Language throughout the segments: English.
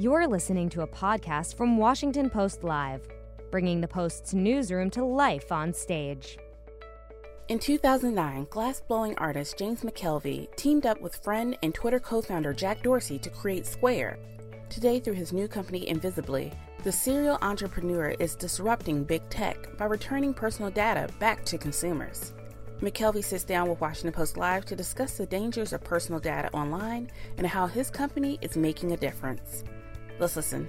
You're listening to a podcast from Washington Post Live, bringing the Post's newsroom to life on stage. In 2009, glass-blowing artist James McKelvey teamed up with friend and Twitter co-founder Jack Dorsey to create Square. Today, through his new company Invisibly, the serial entrepreneur is disrupting big tech by returning personal data back to consumers. McKelvey sits down with Washington Post Live to discuss the dangers of personal data online and how his company is making a difference. Let's listen.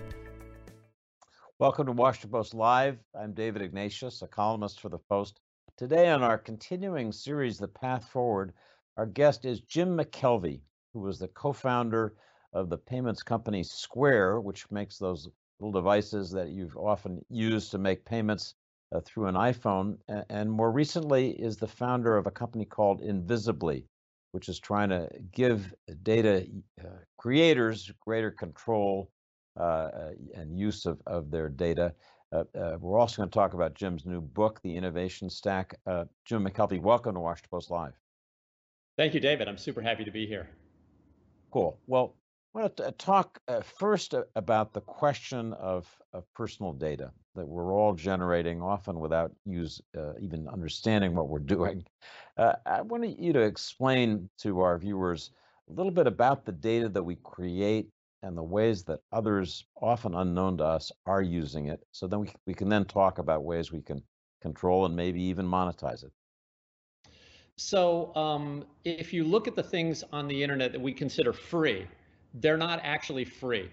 Welcome to Washington Post Live. I'm David Ignatius, a columnist for the Post. Today, on our continuing series, The Path Forward, our guest is Jim McKelvey, who was the co founder of the payments company Square, which makes those little devices that you've often used to make payments uh, through an iPhone, and, more recently is the founder of a company called Invisibly, which is trying to give data uh, creators greater control and use of, of their data. Uh, uh, we're also going to talk about Jim's new book, The Innovation Stack. Jim McKelvey, welcome to Washington Post Live. Thank you, David. I'm super happy to be here. Cool. Well, I want to talk uh, first about the question of, of personal data that we're all generating, often without use uh, even understanding what we're doing. Uh, I want you to explain to our viewers a little bit about the data that we create and the ways that others, often unknown to us, are using it. So then we, we can then talk about ways we can control and maybe even monetize it. So um, if you look at the things on the internet that we consider free, they're not actually free.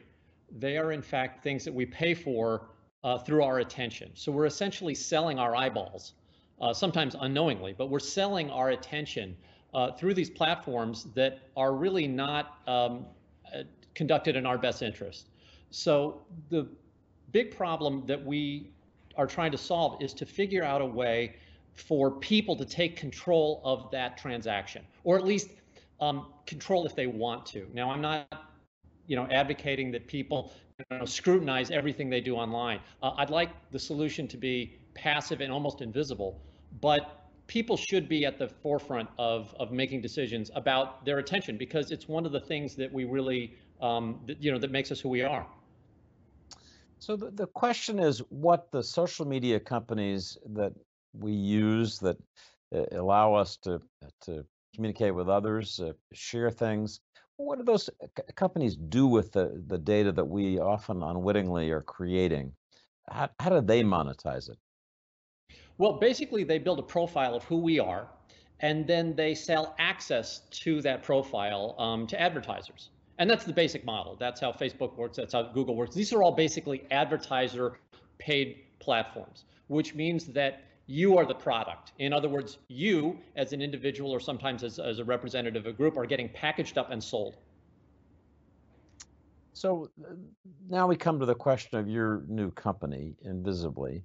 They are, in fact, things that we pay for uh, through our attention. So we're essentially selling our eyeballs, uh, sometimes unknowingly, but we're selling our attention uh, through these platforms that are really not um, uh, conducted in our best interest. So the big problem that we are trying to solve is to figure out a way for people to take control of that transaction, or at least um, control if they want to. Now, I'm not you know, advocating that people you know, scrutinize everything they do online. Uh, I'd like the solution to be passive and almost invisible, but people should be at the forefront of, of making decisions about their attention because it's one of the things that we really, um, that, you know, that makes us who we are. So the, the question is what the social media companies that we use that uh, allow us to, to communicate with others, uh, share things, what do those uh, companies do with the, the data that we often unwittingly are creating? How, how do they monetize it? Well, basically, they build a profile of who we are, and then they sell access to that profile um, to advertisers. And that's the basic model. That's how Facebook works. That's how Google works. These are all basically advertiser paid platforms, which means that you are the product. In other words, you as an individual or sometimes as, as a representative of a group are getting packaged up and sold. So uh, now we come to the question of your new company, Invisibly,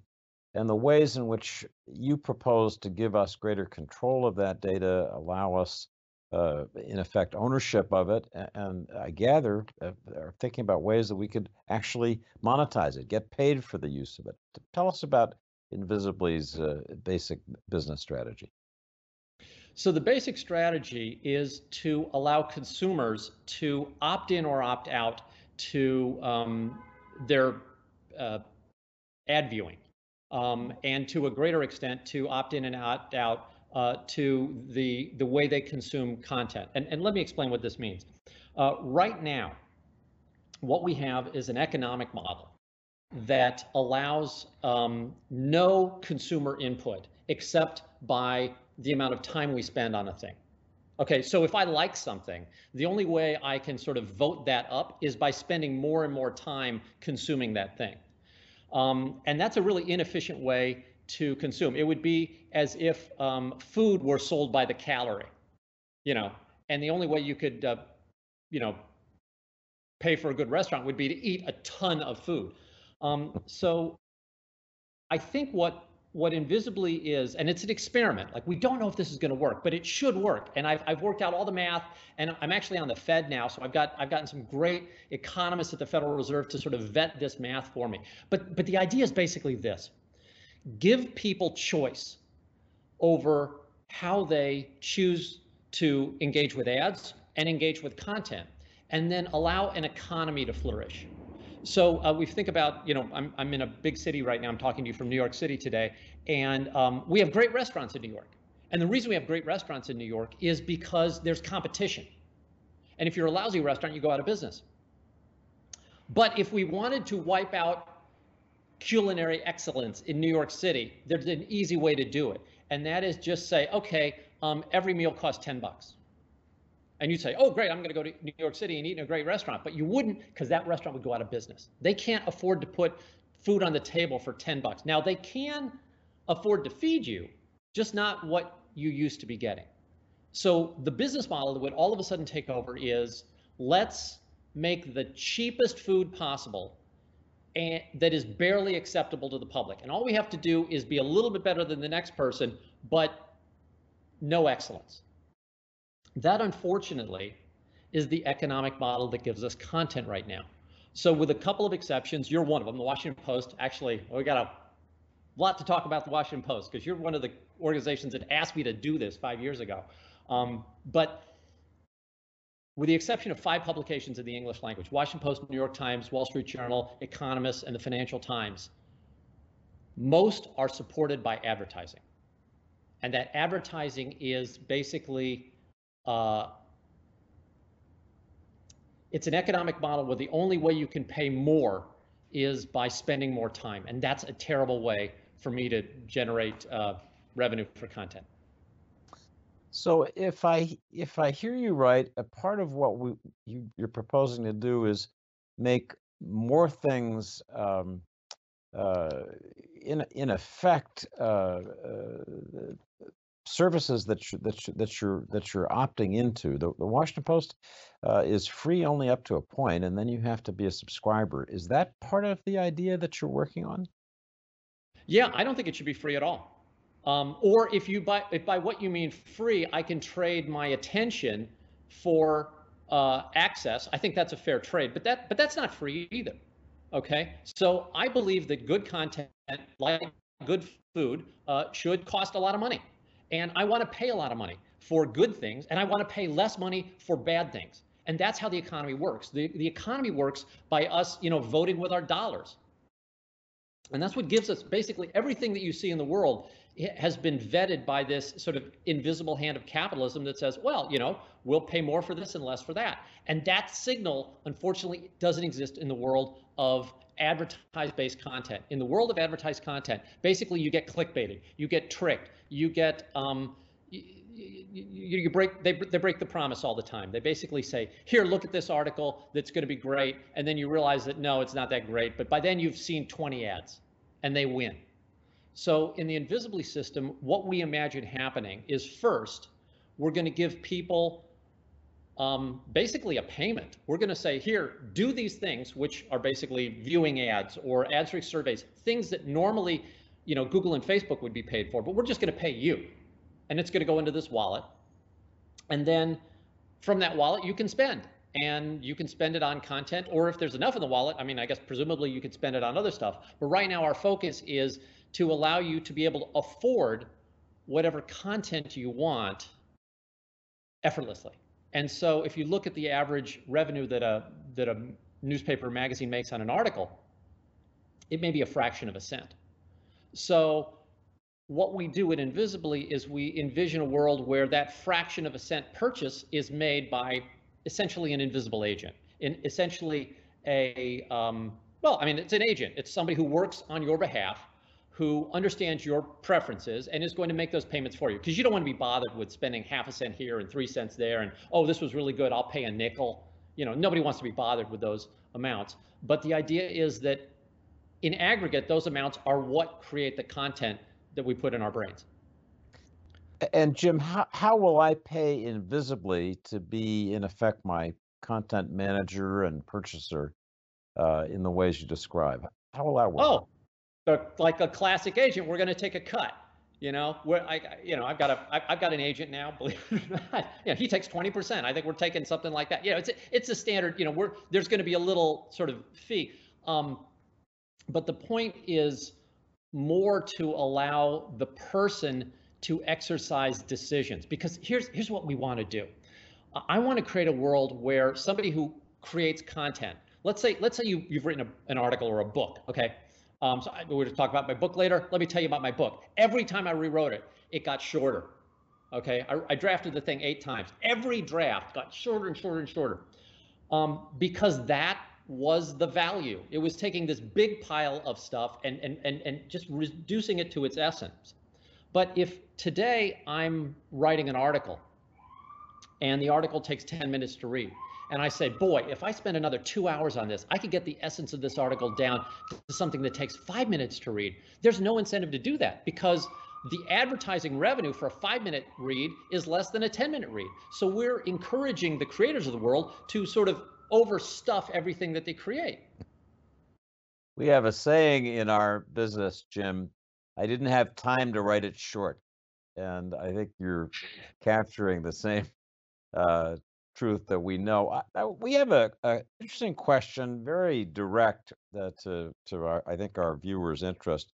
and the ways in which you propose to give us greater control of that data, allow us, uh, in effect, ownership of it, and I gather uh, are thinking about ways that we could actually monetize it, get paid for the use of it. Tell us about Invisibly's uh, basic business strategy? So the basic strategy is to allow consumers to opt in or opt out to um, their uh, ad viewing, um, and to a greater extent to opt in and opt out uh, to the the way they consume content. And, and let me explain what this means. Uh, right now, what we have is an economic model that allows um, no consumer input except by the amount of time we spend on a thing. Okay, so if I like something, the only way I can sort of vote that up is by spending more and more time consuming that thing. Um, and that's a really inefficient way to consume. It would be as if um, food were sold by the calorie, you know, and the only way you could, uh, you know, pay for a good restaurant would be to eat a ton of food. Um, so I think what what Invisibly is, and it's an experiment. Like we don't know if this is going to work, but it should work. And I've I've worked out all the math, and I'm actually on the Fed now, so I've got I've gotten some great economists at the Federal Reserve to sort of vet this math for me. But but the idea is basically this: give people choice over how they choose to engage with ads and engage with content, and then allow an economy to flourish. So uh, we think about, you know, I'm, I'm in a big city right now. I'm talking to you from New York City today. And um, we have great restaurants in New York. And the reason we have great restaurants in New York is because there's competition. And if you're a lousy restaurant, you go out of business. But if we wanted to wipe out culinary excellence in New York City, there's an easy way to do it. And that is just say, okay, um, every meal costs 10 bucks. And you'd say, oh, great, I'm going to go to New York City and eat in a great restaurant. But you wouldn't because that restaurant would go out of business. They can't afford to put food on the table for 10 bucks. Now, they can afford to feed you, just not what you used to be getting. So the business model that would all of a sudden take over is let's make the cheapest food possible and that is barely acceptable to the public. And all we have to do is be a little bit better than the next person, but no excellence. That unfortunately is the economic model that gives us content right now. So with a couple of exceptions, you're one of them. The Washington Post, actually, we got a lot to talk about the Washington Post because you're one of the organizations that asked me to do this five years ago. Um, but with the exception of five publications in the English language, Washington Post, New York Times, Wall Street Journal, Economist, and the Financial Times, most are supported by advertising. And that advertising is basically, uh, it's an economic model where the only way you can pay more is by spending more time. And that's a terrible way for me to generate uh, revenue for content. So if I if I hear you right, a part of what we you, you're proposing to do is make more things um, uh, in in effect uh, uh, services that you, that you, that you're that you're opting into. The, the Washington Post uh, is free only up to a point, and then you have to be a subscriber. Is that part of the idea that you're working on? Yeah, I don't think it should be free at all. Um, or if you by if by what you mean free, I can trade my attention for uh, access. I think that's a fair trade, but that but that's not free either. Okay, so I believe that good content, like good food, uh, should cost a lot of money, and I want to pay a lot of money for good things, and I want to pay less money for bad things. And that's how the economy works. The, the economy works by us, you know, voting with our dollars. And that's what gives us basically everything that you see in the world has been vetted by this sort of invisible hand of capitalism that says, well, you know, we'll pay more for this and less for that. And that signal, unfortunately, doesn't exist in the world of advertised based content. In the world of advertised content, basically you get clickbaited, you get tricked, you get, um, you, you, break they, they break the promise all the time they basically say here look at this article that's going to be great and then you realize that no it's not that great but by then you've seen 20 ads and they win so in the Invisibly system, what we imagine happening is first, we're going to give people um, basically a payment. We're going to say, here, do these things, which are basically viewing ads or for surveys, things that normally, you know, Google and Facebook would be paid for, but we're just going to pay you. And it's going to go into this wallet. And then from that wallet, you can spend and you can spend it on content, or if there's enough in the wallet, I mean, I guess presumably you could spend it on other stuff. But right now, our focus is to allow you to be able to afford whatever content you want effortlessly. And so if you look at the average revenue that a that a newspaper magazine makes on an article, it may be a fraction of a cent. So what we do at Invisibly is we envision a world where that fraction of a cent purchase is made by essentially an invisible agent, in essentially a um, well, I mean, it's an agent. It's somebody who works on your behalf who understands your preferences and is going to make those payments for you. Because you don't want to be bothered with spending half a cent here and three cents there and oh this was really good i'll pay a nickel. You know nobody wants to be bothered with those amounts. But the idea is that in aggregate those amounts are what create the content that we put in our brains and jim how, how will i pay invisibly to be in effect my content manager and purchaser uh, in the ways you describe how will that work oh but like a classic agent, we're going to take a cut. You know, where I, you know, I've got a, I've got an agent now. Believe it or not, you know, he takes 20%. I think we're taking something like that. You know, it's, it's a standard. You know, we're there's going to be a little sort of fee. Um, but the point is more to allow the person to exercise decisions because here's here's what we want to do. I want to create a world where somebody who creates content let's say let's say you you've written a, an article or a book, okay? Um, so I, we're going to talk about my book later. Let me tell you about my book. Every time I rewrote it, it got shorter. Okay, I, I drafted the thing eight times. Every draft got shorter and shorter and shorter, um, because that was the value. It was taking this big pile of stuff and and and and just reducing it to its essence. But if today I'm writing an article, and the article takes 10 minutes to read, and I say, boy, if I spend another two hours on this, I could get the essence of this article down to something that takes five minutes to read. There's no incentive to do that because the advertising revenue for a five minute read is less than a 10 minute read. So we're encouraging the creators of the world to sort of overstuff everything that they create. We have a saying in our business, Jim I didn't have time to write it short. And I think you're capturing the same uh, truth that we know. I, I, we have a, a, interesting question, very direct uh, to to our, I think our viewers' interest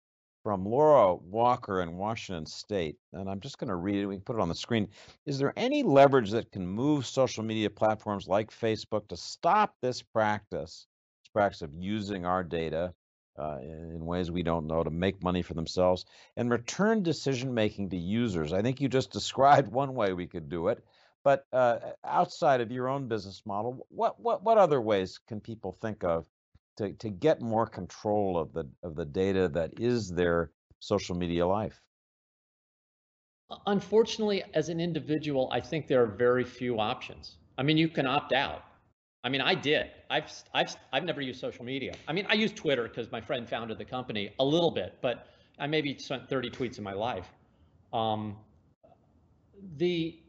from Laura Walker in Washington State, and I'm just going to read it. We can put it on the screen. Is there any leverage that can move social media platforms like Facebook to stop this practice, this practice of using our data uh, in ways we don't know to make money for themselves and return decision making to users? I think you just described one way we could do it. But uh, outside of your own business model, what what what other ways can people think of to to get more control of the of the data that is their social media life? Unfortunately, as an individual, I think there are very few options. I mean, you can opt out. I mean, I did. I've I've I've never used social media. I mean, I use Twitter because my friend founded the company a little bit, but I maybe sent 30 tweets in my life. Um, the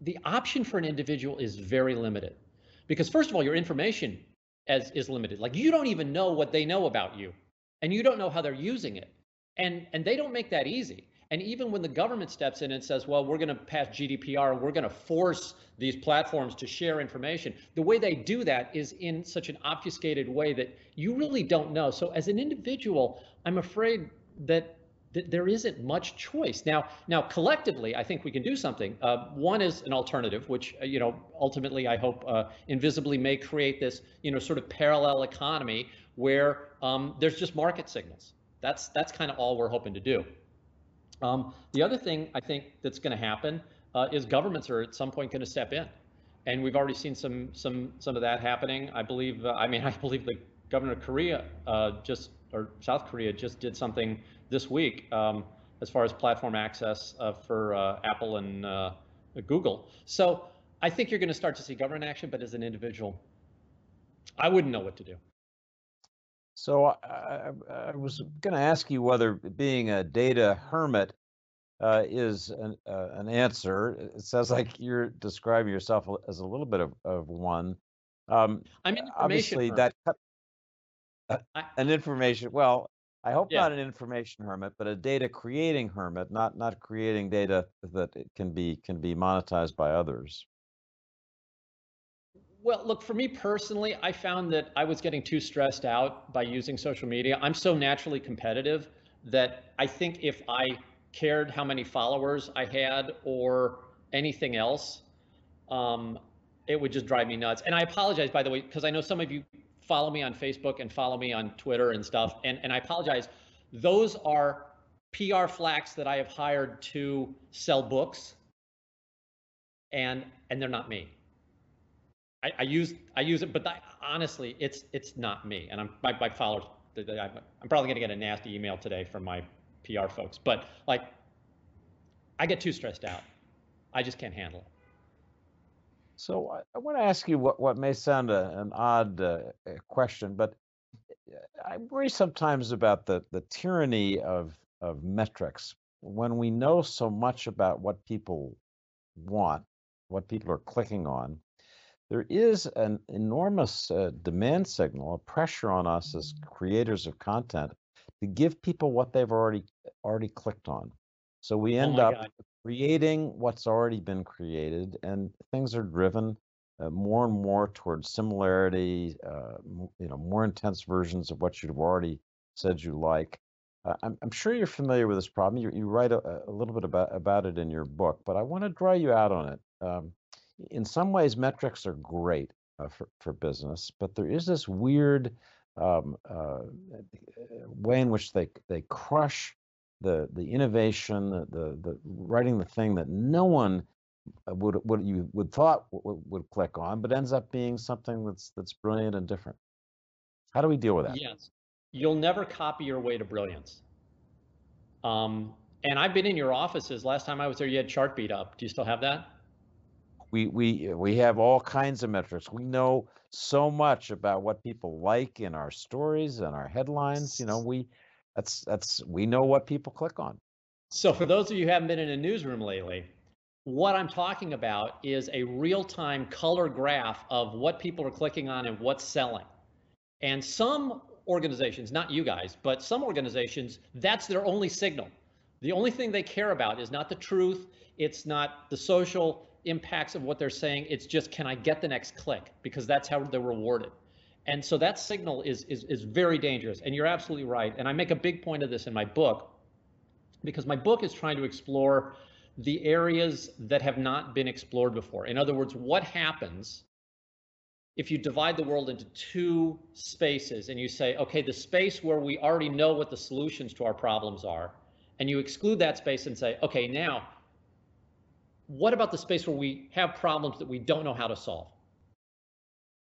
the option for an individual is very limited because first of all your information as is limited. Like you don't even know what they know about you and you don't know how they're using it. And and they don't make that easy. And even when the government steps in and says well we're going to pass gdpr and we're going to force these platforms to share information the way they do that is in such an obfuscated way that you really don't know. So as an individual i'm afraid that there isn't much choice now. Now, collectively, I think we can do something. Uh, one is an alternative, which uh, you know ultimately I hope uh, invisibly may create this you know sort of parallel economy where um, there's just market signals. That's that's kind of all we're hoping to do. Um, the other thing I think that's going to happen uh, is governments are at some point going to step in, and we've already seen some some some of that happening. I believe. Uh, I mean, I believe the governor of Korea just or South Korea just did something this week um, as far as platform access uh, for uh, Apple and uh, Google. So I think you're going to start to see government action, but as an individual, I wouldn't know what to do. So I, I was going to ask you whether being a data hermit uh, is an, uh, an answer. It sounds like you're describing yourself as a little bit of, of one. Um, I'm information obviously hermit. that an information. Well, I hope Yeah. not an information hermit, but a data creating hermit, not not creating data that it can be can be monetized by others. Well, look, for me personally, I found that I was getting too stressed out by using social media. I'm so naturally competitive that I think if I cared how many followers I had or anything else, um, it would just drive me nuts. And I apologize, by the way, because I know some of you follow me on Facebook and follow me on Twitter and stuff. And, and I apologize. Those are PR flacks that I have hired to sell books. And and they're not me. I, I use I use it, but I, honestly, it's it's not me. And I'm my, my followers. I'm probably gonna get a nasty email today from my PR folks. But like, I get too stressed out. I just can't handle it. So I, I want to ask you what, what may sound a, an odd uh, question, but uh, I worry sometimes about the, the tyranny of, of metrics. When we know so much about what people want, what people are clicking on, there is an enormous uh, demand signal, a pressure on us as creators of content to give people what they've already already clicked on. So we Oh end my up God. Creating what's already been created, and things are driven uh, more and more towards similarity, uh, you know, more intense versions of what you've already said you like. Uh, I'm, I'm sure you're familiar with this problem. You, you write a, a little bit about, about it in your book, but I want to draw you out on it. Um, in some ways, metrics are great. uh, for for business, but there is this weird um, uh, way in which they they crush the the innovation, the, the the writing the thing that no one uh, would would you would thought would, would click on, but ends up being something that's that's brilliant and different. How do we deal with that? Yes, you'll never copy your way to brilliance. Um, and I've been in your offices. Last time I was there, you had Chartbeat up. Do you still have that? We we we have all kinds of metrics. We know so much about what people like in our stories and our headlines. You know, we that's that's we know what people click on. So for those of you who haven't been in a newsroom lately, what I'm talking about is a real-time color graph of what people are clicking on and what's selling. And some organizations, not you guys, but some organizations, that's their only signal. The only thing they care about is not the truth, it's not the social impacts of what they're saying, it's just can I get the next click because that's how they're rewarded. And so that signal is, is, is very dangerous. And you're absolutely right. And I make a big point of this in my book because my book is trying to explore the areas that have not been explored before. In other words, what happens if you divide the world into two spaces and you say, okay, the space where we already know what the solutions to our problems are, and you exclude that space and say, okay, now, what about the space where we have problems that we don't know how to solve?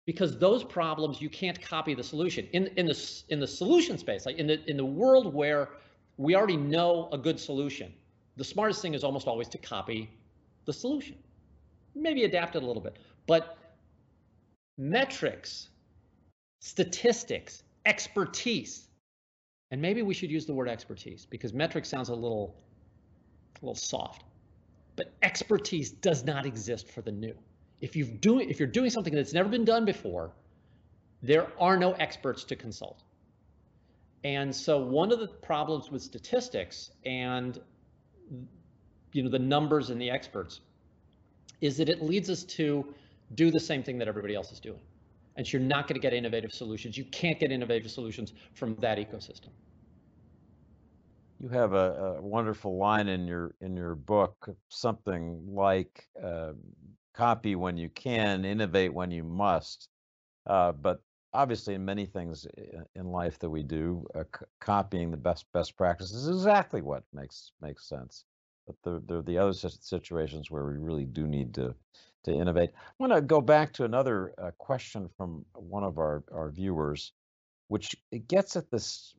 Because those problems, you can't copy the solution. In, in, the, in the solution space, like in the, in the world where we already know a good solution, the smartest thing is almost always to copy the solution. Maybe adapt it a little bit. But metrics, statistics, expertise. And maybe we should use the word expertise because metrics sounds a little, a little soft. But expertise does not exist for the new. If you've doing if you're doing something that's never been done before, there are no experts to consult. And so one of the problems with statistics and you know the numbers and the experts is that it leads us to do the same thing that everybody else is doing. And so you're not going to get innovative solutions. You can't get innovative solutions from that ecosystem. You have a, a wonderful line in your in your book, something like uh, "copy when you can, innovate when you must." Uh, but obviously, in many things in life that we do, uh, copying the best best practices is exactly what makes makes sense. But there, there are the other situations where we really do need to to innovate. I want to go back to another uh, question from one of our, our viewers, which gets at this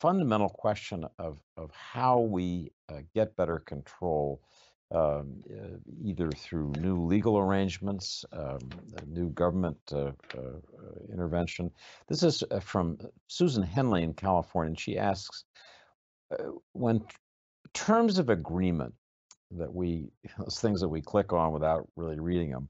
fundamental question of, of how we uh, get better control, um, uh, either through new legal arrangements, um, new government uh, uh, intervention. This is uh, from Susan Henley in California, and she asks, when terms of agreement that we those things that we click on without really reading them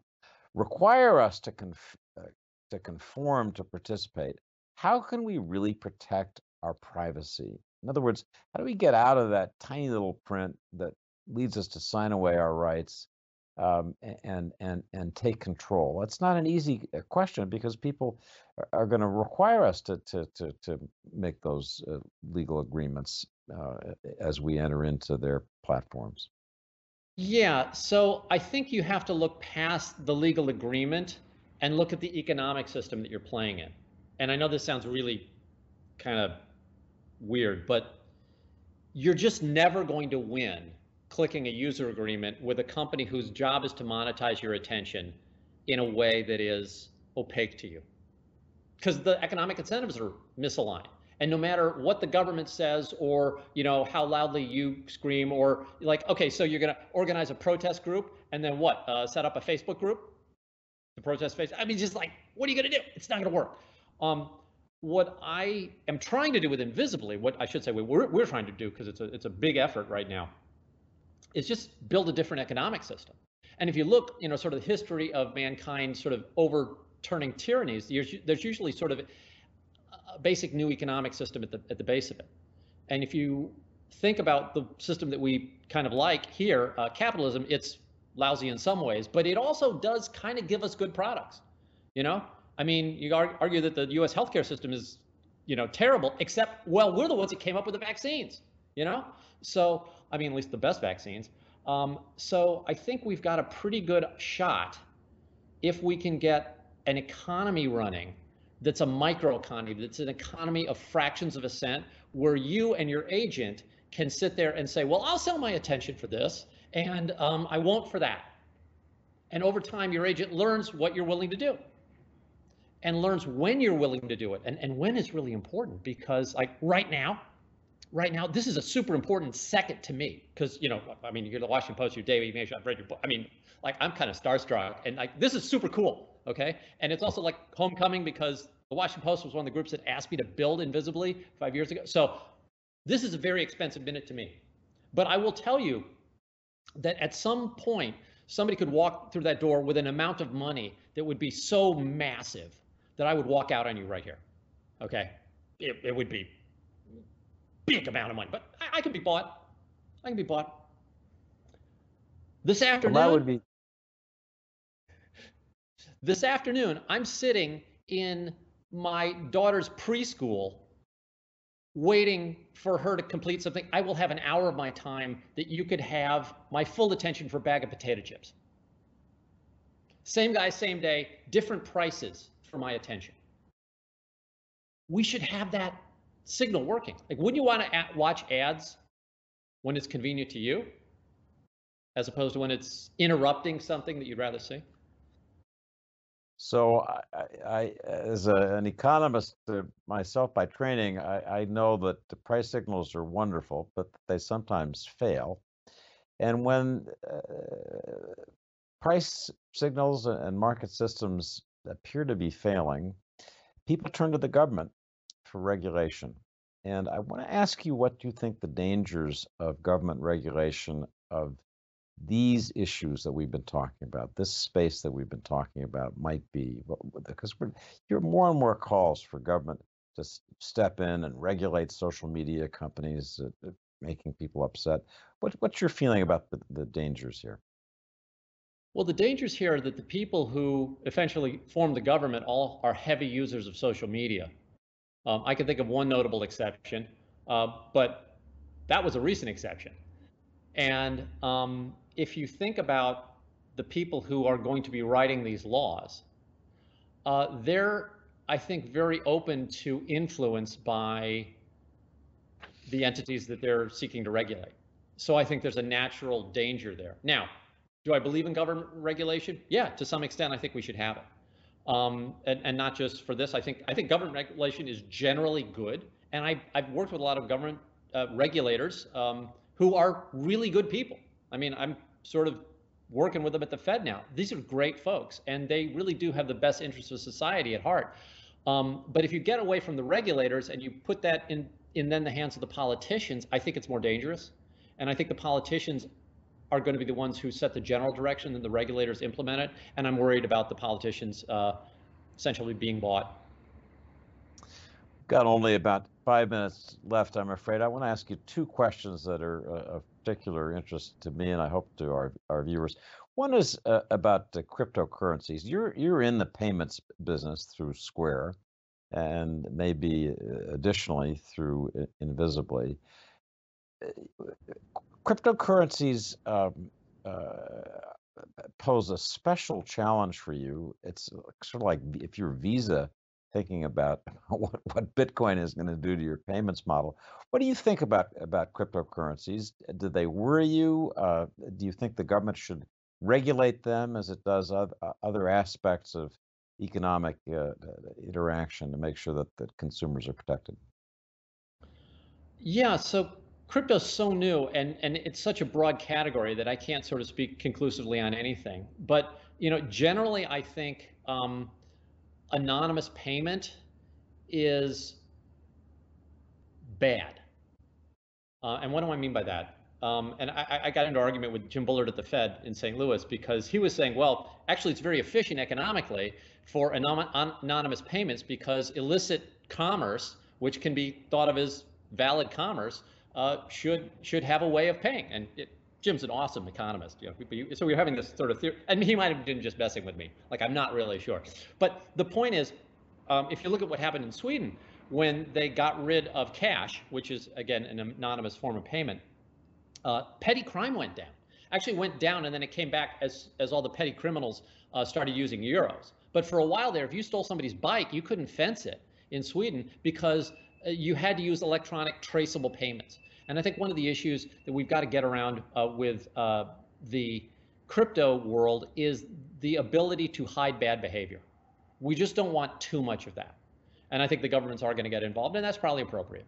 require us to conf- uh, to conform to participate how can we really protect our privacy in other words how do we get out of that tiny little print that leads us to sign away our rights um, and and and take control that's not an easy uh, question because people are, are going to require us to to to, to make those uh, legal agreements uh, as we enter into their platforms yeah, so I think you have to look past the legal agreement and look at the economic system that you're playing in. And I know this sounds really kind of weird, but you're just never going to win clicking a user agreement with a company whose job is to monetize your attention in a way that is opaque to you. Because the economic incentives are misaligned. And no matter what the government says or you know how loudly you scream or like okay so you're going to organize a protest group and then what uh, set up a facebook group? To protest face i mean just like what are you going to do? It's not going to work. Um, what i am trying to do with invisibly what i should say we're, we're trying to do because it's a, it's a big effort right now is just build a different economic system and if you look you know sort of the history of mankind sort of overturning tyrannies there's, usually sort of a basic new economic system at the at the base of it. And if you think about the system that we kind of like here, uh, capitalism, it's lousy in some ways, but it also does kind of give us good products. You know, I mean, you argue that the U.S. healthcare system is, you know, terrible, except well, we're the ones that came up with the vaccines. You know, so I mean, at least the best vaccines. Um, so I think we've got a pretty good shot if we can get an economy running that's a microeconomy, that's an economy of fractions of a cent, where you and your agent can sit there and say, well, I'll sell my attention for this, and um, I won't for that. And over time, your agent learns what you're willing to do and learns when you're willing to do it. And, and when is really important because, like, right now, right now, this is a super important second to me because, you know, I mean, you're the Washington Post, you're David Ignatius, I've read your book. I mean, like, I'm kind of starstruck and, like, this is super cool. Okay. And it's also like homecoming because the Washington Post was one of the groups that asked me to build Invisibly five years ago. So this is a very expensive minute to me. But I will tell you that at some point, somebody could walk through that door with an amount of money that would be so massive that I would walk out on you right here. Okay. It, it would be big amount of money, but I, I can be bought. I can be bought. This afternoon. Well, that would be. This afternoon, I'm sitting in my daughter's preschool waiting for her to complete something, I will have an hour of my time that you could have my full attention for a bag of potato chips. Same guy, same day, different prices for my attention. We should have that signal working. Like, wouldn't you want to watch ads when it's convenient to you, as opposed to when it's interrupting something that you'd rather see? So, I, I as a, an economist uh, myself by training, I, I, know that the price signals are wonderful, but they sometimes fail. And when uh, price signals and market systems appear to be failing, people turn to the government for regulation. And I want to ask you what do you think the dangers of government regulation of these issues that we've been talking about, this space that we've been talking about might be, because we're hear more and more calls for government to step in and regulate social media companies uh, making people upset. What, what's your feeling about the, the dangers here? Well, the dangers here are that the people who eventually form the government all are heavy users of social media. Um, I can think of one notable exception, uh, but that was a recent exception. And um, if you think about the people who are going to be writing these laws, uh, they're, I think, very open to influence by the entities that they're seeking to regulate. So I think there's a natural danger there. Now, do I believe in government regulation? Yeah, to some extent, I think we should have it. Um, and, and not just for this. I think I think government regulation is generally good, and I, I've worked with a lot of government uh, regulators um, who are really good people. I mean, I'm sort of working with them at the Fed now. These are great folks, and they really do have the best interests of society at heart. Um, but if you get away from the regulators and you put that in, in then the hands of the politicians, I think it's more dangerous. And I think the politicians are going to be the ones who set the general direction and the regulators implement it. And I'm worried about the politicians uh, essentially being bought. Got only about five minutes left, I'm afraid. I want to ask you two questions that are uh, of particular interest to me, and I hope to our, our viewers. One is uh, about cryptocurrencies. You're you're in the payments business through Square, and maybe uh, additionally through Invisibly. Uh, cryptocurrencies um, uh, pose a special challenge for you. It's sort of like if you're Visa thinking about what, what Bitcoin is going to do to your payments model. What do you think about about cryptocurrencies? Do they worry you? Uh, do you think the government should regulate them as it does other, uh, other aspects of economic uh, interaction to make sure that, that consumers are protected? Yeah, so crypto's so new and, and it's such a broad category that I can't sort of speak conclusively on anything. But you know, generally, I think um, anonymous payment is bad. Uh, and what do I mean by that? Um, and I, I, got into argument with Jim Bullard at the Fed in St. Louis because he was saying, well, actually, it's very efficient economically for anonymous payments because illicit commerce, which can be thought of as valid commerce, uh, should should have a way of paying. And it, Jim's an awesome economist. You know, so we are having this sort of theory, and he might have been just messing with me. Like I'm not really sure. But the point is, um, if you look at what happened in Sweden when they got rid of cash, which is again an anonymous form of payment, uh, petty crime went down. Actually went down, and then it came back as as all the petty criminals uh, started using euros. But for a while there, if you stole somebody's bike, you couldn't fence it in Sweden because you had to use electronic traceable payments. And I think one of the issues that we've got to get around uh, with uh, the crypto world is the ability to hide bad behavior. We just don't want too much of that. And I think the governments are going to get involved, and that's probably appropriate.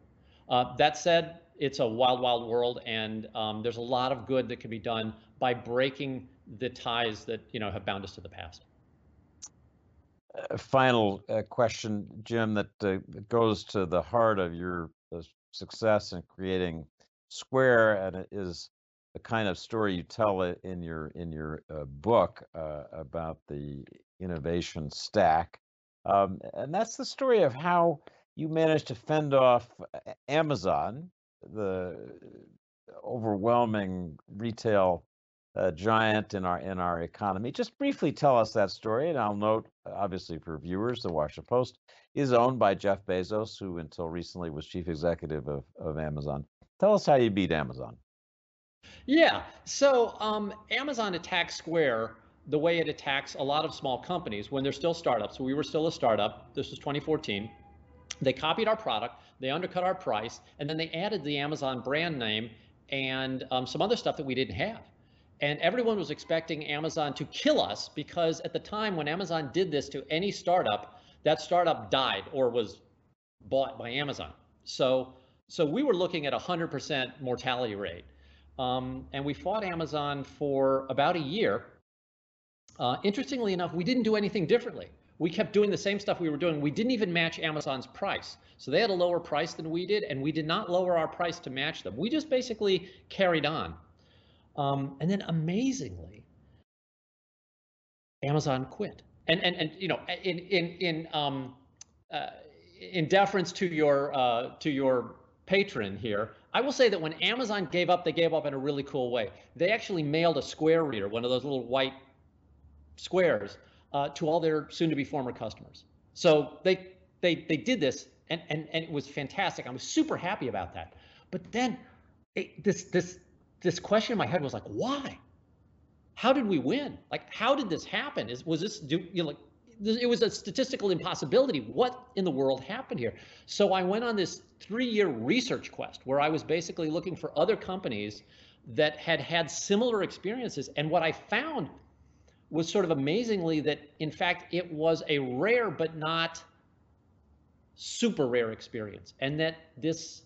Uh, that said, it's a wild, wild world, and um, there's a lot of good that can be done by breaking the ties that you know have bound us to the past. Final uh, question, Jim, that uh, goes to the heart of your uh, success in creating Square, and it is the kind of story you tell in your in your book about the innovation stack, um, and that's the story of how you managed to fend off Amazon, the overwhelming retail uh, giant in our in our economy. Just briefly tell us that story, and I'll note, obviously, for viewers, the Washington Post is owned by Jeff Bezos, who until recently was chief executive of, of Amazon. Tell us how you beat Amazon. Yeah, so um, Amazon attacks Square the way it attacks a lot of small companies when they're still startups. We were still a startup. This was 2014. They copied our product, they undercut our price, and then they added the Amazon brand name and um, some other stuff that we didn't have. And everyone was expecting Amazon to kill us because at the time when Amazon did this to any startup, that startup died or was bought by Amazon. So, so we were looking at a 100% mortality rate. Um, and we fought Amazon for about a year. Uh, interestingly enough, we didn't do anything differently. We kept doing the same stuff we were doing. We didn't even match Amazon's price. So they had a lower price than we did, and we did not lower our price to match them. We just basically carried on. Um, and then amazingly, Amazon quit. And and and you know, in in in um, uh, in deference to your uh, to your patron here, I will say that when Amazon gave up, they gave up in a really cool way. They actually mailed a square reader, one of those little white squares, uh, to all their soon-to-be former customers. So they they they did this, and and and it was fantastic. I was super happy about that. But then it, this this this question in my head was like, why? How did we win? Like, how did this happen? Is was this do you know, like it was a statistical impossibility. What in the world happened here? So I went on this three-year research quest where I was basically looking for other companies that had had similar experiences. And what I found was sort of amazingly that, in fact, it was a rare but not super rare experience, and that this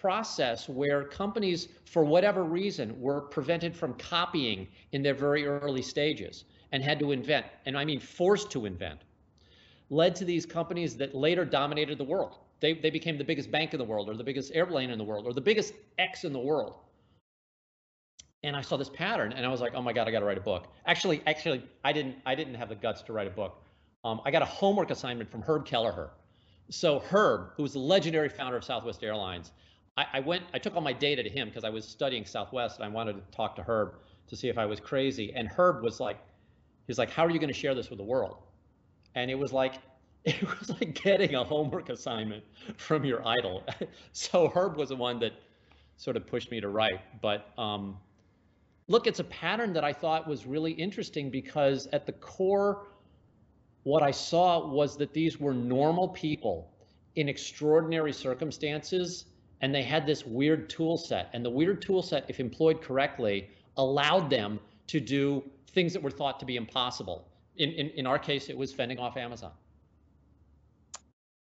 process where companies, for whatever reason, were prevented from copying in their very early stages and had to invent, and I mean forced to invent, led to these companies that later dominated the world. They, they became the biggest bank in the world, or the biggest airplane in the world, or the biggest X in the world. And I saw this pattern, and I was like, "Oh my God, I got to write a book." Actually, actually, I didn't. I didn't have the guts to write a book. Um, I got a homework assignment from Herb Kelleher. So Herb, who was the legendary founder of Southwest Airlines, I, I went, I took all my data to him because I was studying Southwest and I wanted to talk to Herb to see if I was crazy. And Herb was like, he's like, how are you going to share this with the world? And it was like, it was like getting a homework assignment from your idol. so Herb was the one that sort of pushed me to write. But um, look, it's a pattern that I thought was really interesting because at the core, what I saw was that these were normal people in extraordinary circumstances and they had this weird tool set. And the weird tool set, if employed correctly, allowed them to do things that were thought to be impossible. In, in, in our case, it was fending off Amazon.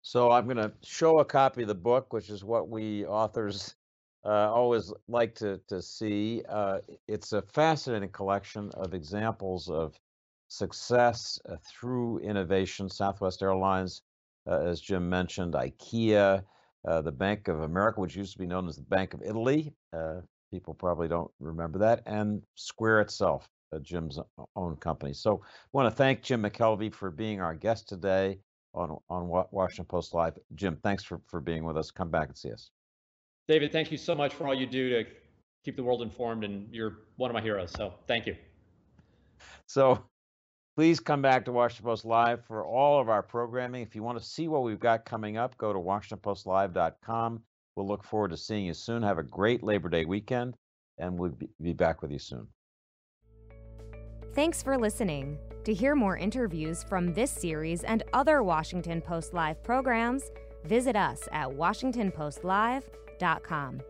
So I'm going to show a copy of the book, which is what we authors uh, always like to, to see. Uh, it's a fascinating collection of examples of success uh, through innovation. Southwest Airlines, uh, as Jim mentioned, IKEA, the Bank of America, which used to be known as the Bank of Italy. Uh, people probably don't remember that, and Square itself, uh, Jim's own company. So I want to thank Jim McKelvey for being our guest today on, on Washington Post Live. Jim, thanks for, for being with us. Come back and see us. David, thank you so much for all you do to keep the world informed, and you're one of my heroes. So thank you. So Please come back to Washington Post Live for all of our programming. If you want to see what we've got coming up, go to WashingtonPostLive.com. We'll look forward to seeing you soon. Have a great Labor Day weekend, and we'll be back with you soon. Thanks for listening. To hear more interviews from this series and other Washington Post Live programs, visit us at WashingtonPostLive.com.